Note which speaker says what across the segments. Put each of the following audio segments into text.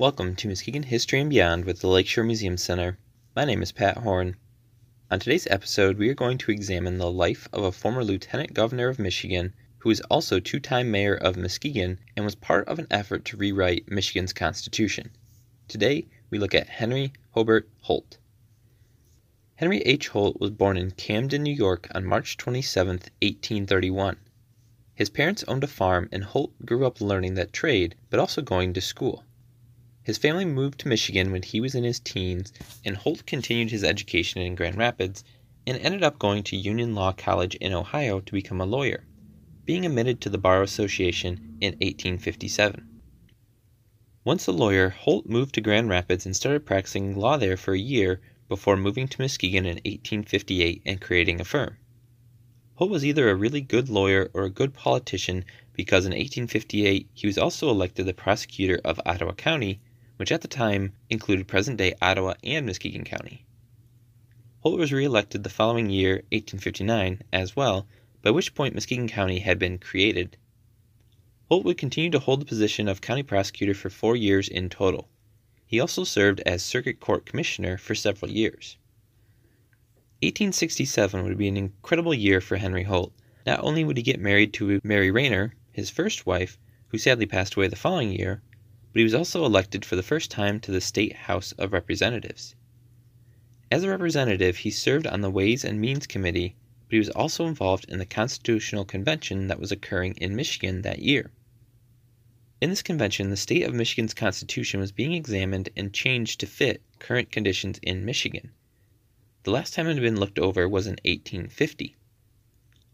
Speaker 1: Welcome to Muskegon History and Beyond with the Lakeshore Museum Center. My name is Pat Horn. On today's episode, we are going to examine the life of a former Lieutenant Governor of Michigan who was also two time mayor of Muskegon and was part of an effort to rewrite Michigan's Constitution. Today, we look at Henry Hobart Holt. Henry H. Holt was born in Camden, New York on March 27, 1831. His parents owned a farm, and Holt grew up learning that trade, but also going to school. His family moved to Michigan when he was in his teens, and Holt continued his education in Grand Rapids and ended up going to Union Law College in Ohio to become a lawyer, being admitted to the Bar Association in 1857. Once a lawyer, Holt moved to Grand Rapids and started practicing law there for a year before moving to Muskegon in 1858 and creating a firm. Holt was either a really good lawyer or a good politician because in 1858 he was also elected the prosecutor of Ottawa County which at the time included present day Ottawa and Muskegon County. Holt was re-elected the following year, 1859, as well, by which point Muskegon County had been created. Holt would continue to hold the position of county prosecutor for four years in total. He also served as circuit court commissioner for several years. 1867 would be an incredible year for Henry Holt. Not only would he get married to Mary Rayner, his first wife, who sadly passed away the following year, but he was also elected for the first time to the State House of Representatives. As a representative, he served on the Ways and Means Committee, but he was also involved in the Constitutional Convention that was occurring in Michigan that year. In this convention, the state of Michigan's constitution was being examined and changed to fit current conditions in Michigan. The last time it had been looked over was in 1850.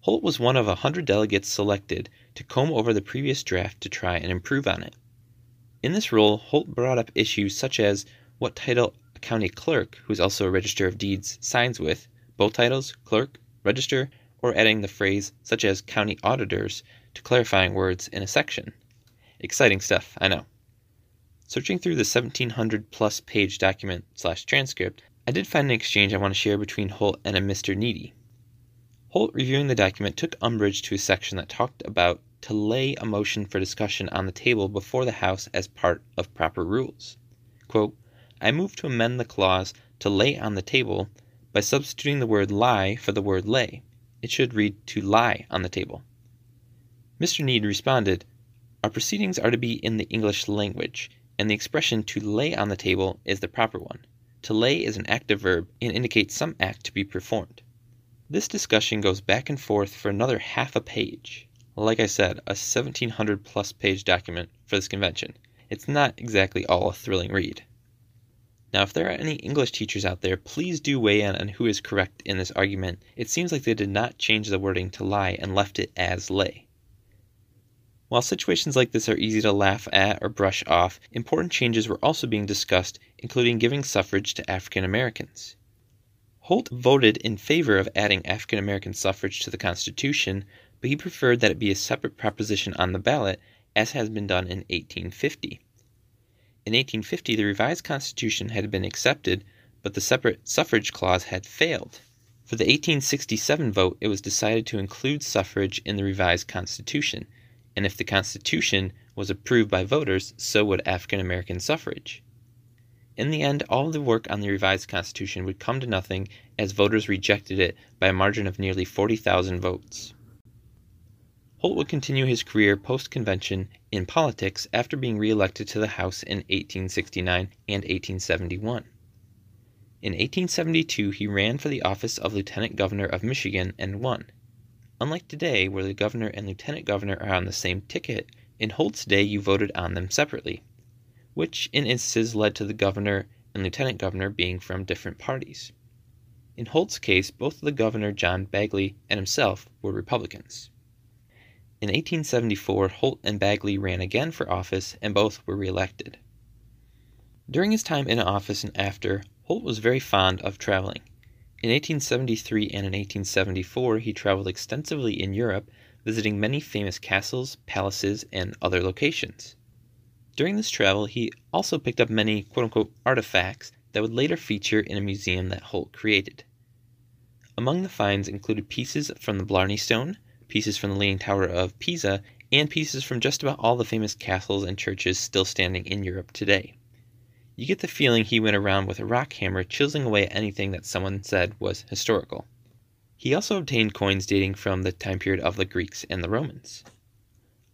Speaker 1: Holt was one of a hundred delegates selected to comb over the previous draft to try and improve on it. In this role, Holt brought up issues such as what title a county clerk, who is also a register of deeds, signs with, both titles, clerk, register, or adding the phrase such as county auditors to clarifying words in a section. Exciting stuff, I know. Searching through the 1700 plus page document slash transcript, I did find an exchange I want to share between Holt and a Mr. Needy. Holt, reviewing the document, took umbrage to a section that talked about to lay a motion for discussion on the table before the House as part of proper rules. Quote, I move to amend the clause to lay on the table by substituting the word lie for the word lay. It should read to lie on the table. Mr. Need responded, Our proceedings are to be in the English language, and the expression to lay on the table is the proper one. To lay is an active verb and indicates some act to be performed. This discussion goes back and forth for another half a page. Like I said, a 1700 plus page document for this convention. It's not exactly all a thrilling read. Now, if there are any English teachers out there, please do weigh in on who is correct in this argument. It seems like they did not change the wording to lie and left it as lay. While situations like this are easy to laugh at or brush off, important changes were also being discussed, including giving suffrage to African Americans. Holt voted in favor of adding African American suffrage to the Constitution, but he preferred that it be a separate proposition on the ballot, as has been done in 1850. In 1850, the revised Constitution had been accepted, but the separate suffrage clause had failed. For the 1867 vote, it was decided to include suffrage in the revised Constitution, and if the Constitution was approved by voters, so would African American suffrage. In the end, all the work on the revised Constitution would come to nothing as voters rejected it by a margin of nearly 40,000 votes. Holt would continue his career post convention in politics after being re-elected to the House in 1869 and 1871. In 1872, he ran for the office of Lieutenant Governor of Michigan and won. Unlike today, where the governor and lieutenant governor are on the same ticket, in Holt's day you voted on them separately, which in instances led to the governor and lieutenant governor being from different parties. In Holt's case, both the governor, John Bagley, and himself were Republicans. In 1874, Holt and Bagley ran again for office, and both were reelected. During his time in office and after, Holt was very fond of traveling. In 1873 and in 1874, he traveled extensively in Europe, visiting many famous castles, palaces, and other locations. During this travel, he also picked up many quote unquote artifacts that would later feature in a museum that Holt created. Among the finds included pieces from the Blarney Stone, pieces from the Leaning Tower of Pisa, and pieces from just about all the famous castles and churches still standing in Europe today. You get the feeling he went around with a rock hammer chiseling away anything that someone said was historical. He also obtained coins dating from the time period of the Greeks and the Romans.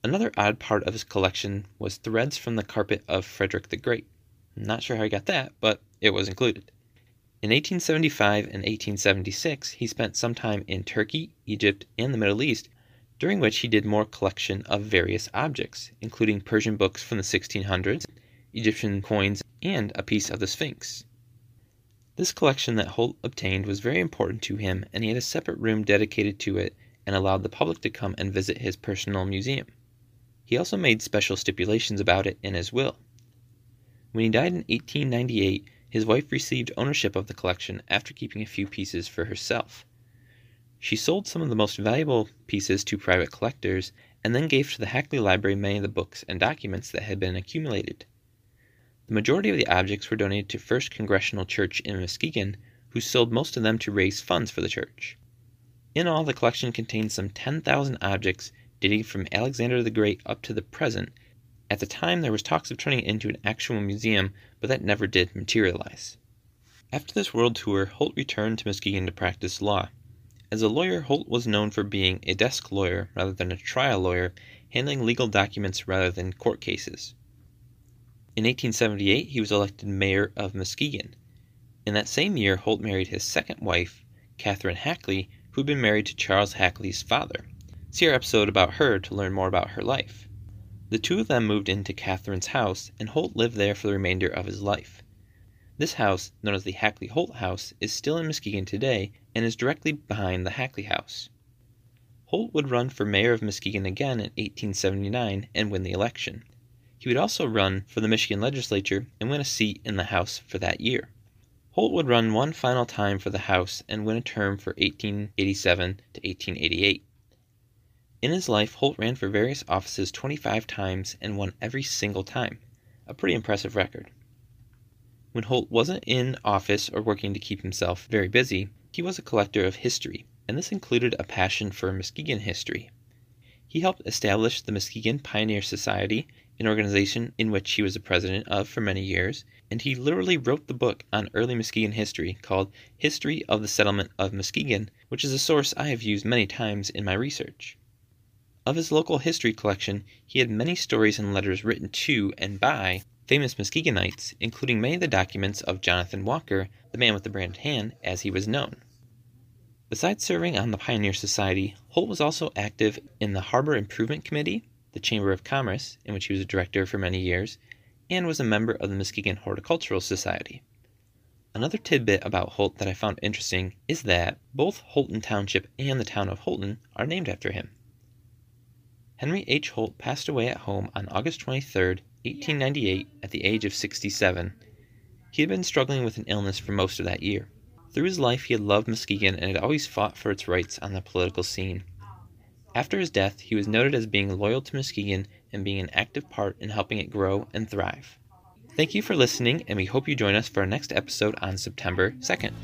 Speaker 1: Another odd part of his collection was threads from the carpet of Frederick the Great. Not sure how he got that, but it was included. In 1875 and 1876, he spent some time in Turkey, Egypt, and the Middle East, during which he did more collection of various objects, including Persian books from the 1600s, Egyptian coins, and a piece of the Sphinx. This collection that Holt obtained was very important to him, and he had a separate room dedicated to it and allowed the public to come and visit his personal museum. He also made special stipulations about it in his will. When he died in 1898, his wife received ownership of the collection after keeping a few pieces for herself. She sold some of the most valuable pieces to private collectors and then gave to the Hackley Library many of the books and documents that had been accumulated. The majority of the objects were donated to First Congregational Church in Muskegon, who sold most of them to raise funds for the church. In all, the collection contains some 10,000 objects dating from Alexander the Great up to the present. At the time, there was talks of turning it into an actual museum, but that never did materialize. After this world tour, Holt returned to Muskegon to practice law. As a lawyer, Holt was known for being a desk lawyer rather than a trial lawyer, handling legal documents rather than court cases. In 1878, he was elected mayor of Muskegon. In that same year, Holt married his second wife, Catherine Hackley, who had been married to Charles Hackley's father. See our episode about her to learn more about her life. The two of them moved into Catherine's house, and Holt lived there for the remainder of his life. This house, known as the Hackley Holt House, is still in Muskegon today and is directly behind the Hackley House. Holt would run for mayor of Muskegon again in 1879 and win the election. He would also run for the Michigan legislature and win a seat in the House for that year. Holt would run one final time for the House and win a term for 1887 to 1888. In his life, Holt ran for various offices 25 times and won every single time, a pretty impressive record. When Holt wasn't in office or working to keep himself very busy, he was a collector of history, and this included a passion for Muskegon history. He helped establish the Muskegon Pioneer Society, an organization in which he was the president of for many years, and he literally wrote the book on early Muskegon history called History of the Settlement of Muskegon, which is a source I have used many times in my research. Of his local history collection, he had many stories and letters written to and by famous Muskegonites, including many of the documents of Jonathan Walker, the man with the branded hand, as he was known. Besides serving on the Pioneer Society, Holt was also active in the Harbor Improvement Committee, the Chamber of Commerce, in which he was a director for many years, and was a member of the Muskegon Horticultural Society. Another tidbit about Holt that I found interesting is that both Holton Township and the town of Holton are named after him. Henry H. Holt passed away at home on August 23, 1898, at the age of 67. He had been struggling with an illness for most of that year. Through his life, he had loved Muskegon and had always fought for its rights on the political scene. After his death, he was noted as being loyal to Muskegon and being an active part in helping it grow and thrive. Thank you for listening, and we hope you join us for our next episode on September 2nd.